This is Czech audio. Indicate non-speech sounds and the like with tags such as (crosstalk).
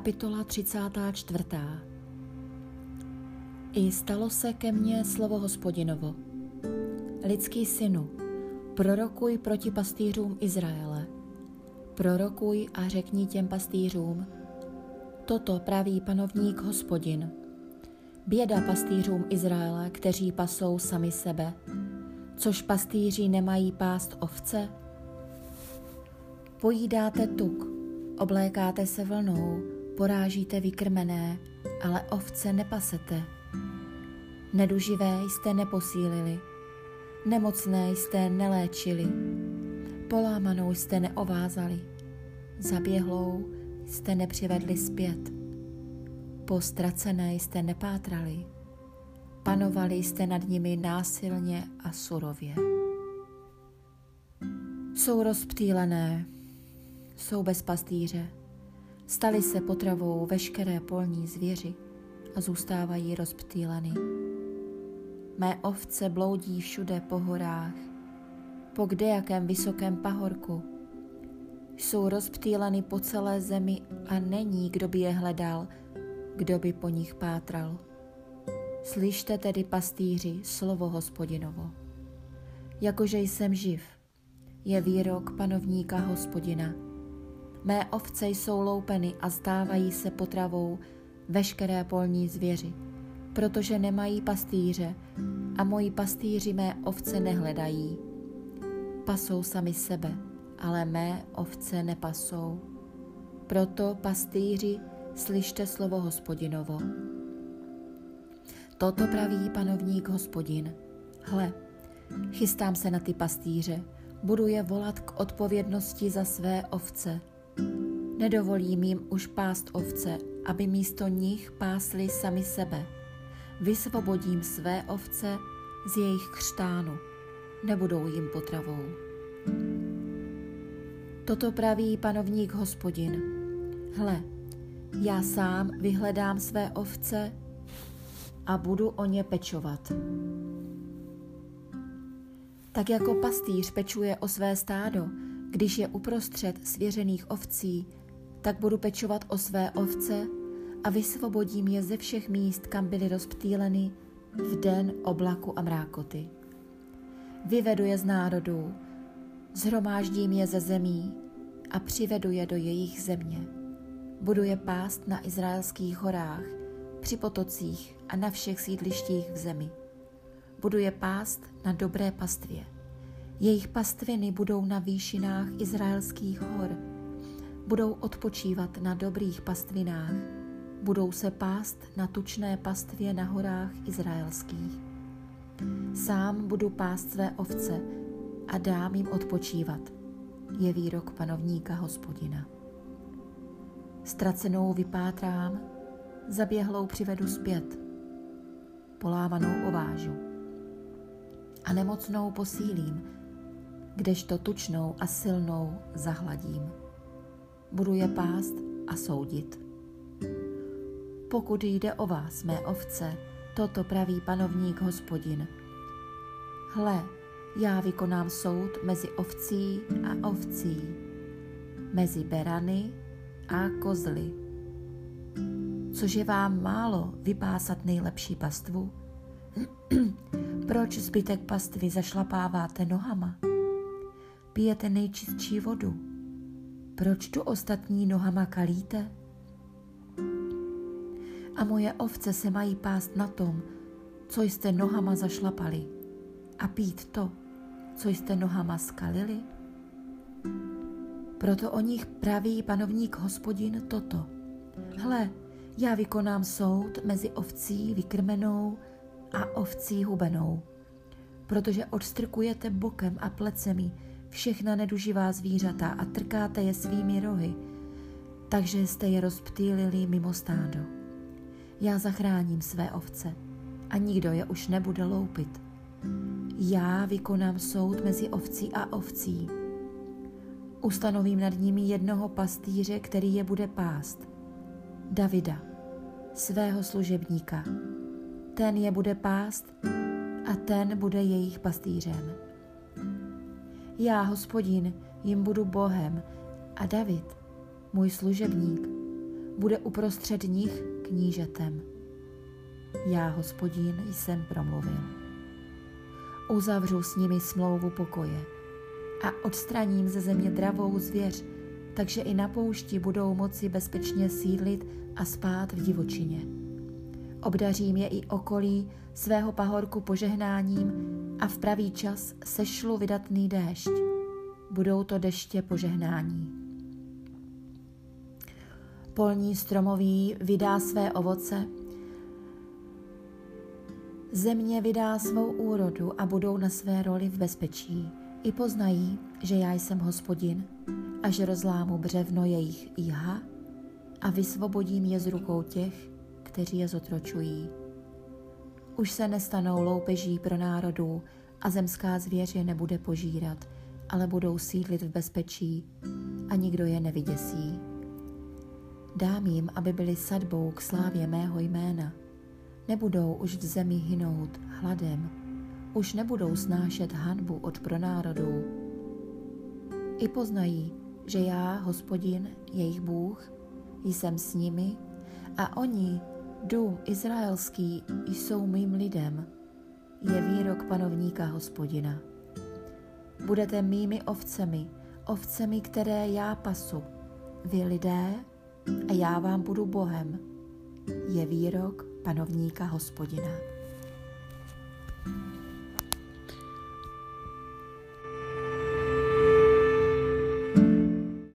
Kapitola 34. I stalo se ke mně slovo hospodinovo. Lidský synu, prorokuj proti pastýřům Izraele. Prorokuj a řekni těm pastýřům, toto praví panovník hospodin. Běda pastýřům Izraele, kteří pasou sami sebe, což pastýři nemají pást ovce? Pojídáte tuk, oblékáte se vlnou, porážíte vykrmené, ale ovce nepasete. Neduživé jste neposílili, nemocné jste neléčili, polámanou jste neovázali, zaběhlou jste nepřivedli zpět, postracené jste nepátrali, panovali jste nad nimi násilně a surově. Jsou rozptýlené, jsou bez pastýře, Stali se potravou veškeré polní zvěři a zůstávají rozptýleny. Mé ovce bloudí všude po horách, po kdejakém vysokém pahorku. Jsou rozptýleny po celé zemi a není, kdo by je hledal, kdo by po nich pátral. Slyšte tedy, pastýři, slovo hospodinovo. Jakože jsem živ, je výrok panovníka hospodina – Mé ovce jsou loupeny a stávají se potravou veškeré polní zvěři, protože nemají pastýře a moji pastýři mé ovce nehledají. Pasou sami sebe, ale mé ovce nepasou. Proto pastýři, slyšte slovo hospodinovo. Toto praví panovník hospodin. Hle, chystám se na ty pastýře, budu je volat k odpovědnosti za své ovce – Nedovolím jim už pást ovce, aby místo nich pásli sami sebe. Vysvobodím své ovce z jejich křtánu. Nebudou jim potravou. Toto praví panovník hospodin. Hle, já sám vyhledám své ovce a budu o ně pečovat. Tak jako pastýř pečuje o své stádo, když je uprostřed svěřených ovcí, tak budu pečovat o své ovce a vysvobodím je ze všech míst, kam byly rozptýleny v den oblaku a mrákoty. Vyvedu je z národů, zhromáždím je ze zemí a přivedu je do jejich země. Budu je pást na izraelských horách, při potocích a na všech sídlištích v zemi. Budu je pást na dobré pastvě. Jejich pastviny budou na výšinách izraelských hor – budou odpočívat na dobrých pastvinách, budou se pást na tučné pastvě na horách izraelských. Sám budu pást své ovce a dám jim odpočívat, je výrok panovníka hospodina. Ztracenou vypátrám, zaběhlou přivedu zpět, polávanou ovážu a nemocnou posílím, kdežto tučnou a silnou zahladím budu je pást a soudit. Pokud jde o vás, mé ovce, toto praví panovník hospodin. Hle, já vykonám soud mezi ovcí a ovcí, mezi berany a kozly. Což je vám málo vypásat nejlepší pastvu? (clears throat) Proč zbytek pastvy zašlapáváte nohama? Pijete nejčistší vodu? proč tu ostatní nohama kalíte? A moje ovce se mají pást na tom, co jste nohama zašlapali a pít to, co jste nohama skalili? Proto o nich praví panovník hospodin toto. Hle, já vykonám soud mezi ovcí vykrmenou a ovcí hubenou, protože odstrkujete bokem a plecemi všechna neduživá zvířata a trkáte je svými rohy, takže jste je rozptýlili mimo stádo. Já zachráním své ovce a nikdo je už nebude loupit. Já vykonám soud mezi ovcí a ovcí. Ustanovím nad nimi jednoho pastýře, který je bude pást. Davida, svého služebníka. Ten je bude pást a ten bude jejich pastýřem. Já, hospodin, jim budu Bohem a David, můj služebník, bude uprostřed nich knížetem. Já, hospodin, jsem promluvil. Uzavřu s nimi smlouvu pokoje a odstraním ze země dravou zvěř, takže i na poušti budou moci bezpečně sídlit a spát v divočině. Obdařím je i okolí svého pahorku požehnáním a v pravý čas sešlu vydatný déšť. Budou to deště požehnání. Polní stromoví vydá své ovoce, země vydá svou úrodu a budou na své roli v bezpečí. I poznají, že já jsem hospodin a že rozlámu břevno jejich jíha a vysvobodím je z rukou těch, kteří je zotročují. Už se nestanou loupeží pro národů a zemská zvěř je nebude požírat, ale budou sídlit v bezpečí a nikdo je nevyděsí. Dám jim, aby byli sadbou k slávě mého jména. Nebudou už v zemi hynout hladem, už nebudou snášet hanbu od pronárodů. I poznají, že já, hospodin, jejich Bůh, jsem s nimi a oni, dům izraelský, jsou mým lidem, je výrok panovníka hospodina. Budete mými ovcemi, ovcemi, které já pasu, vy lidé, a já vám budu Bohem, je výrok panovníka hospodina.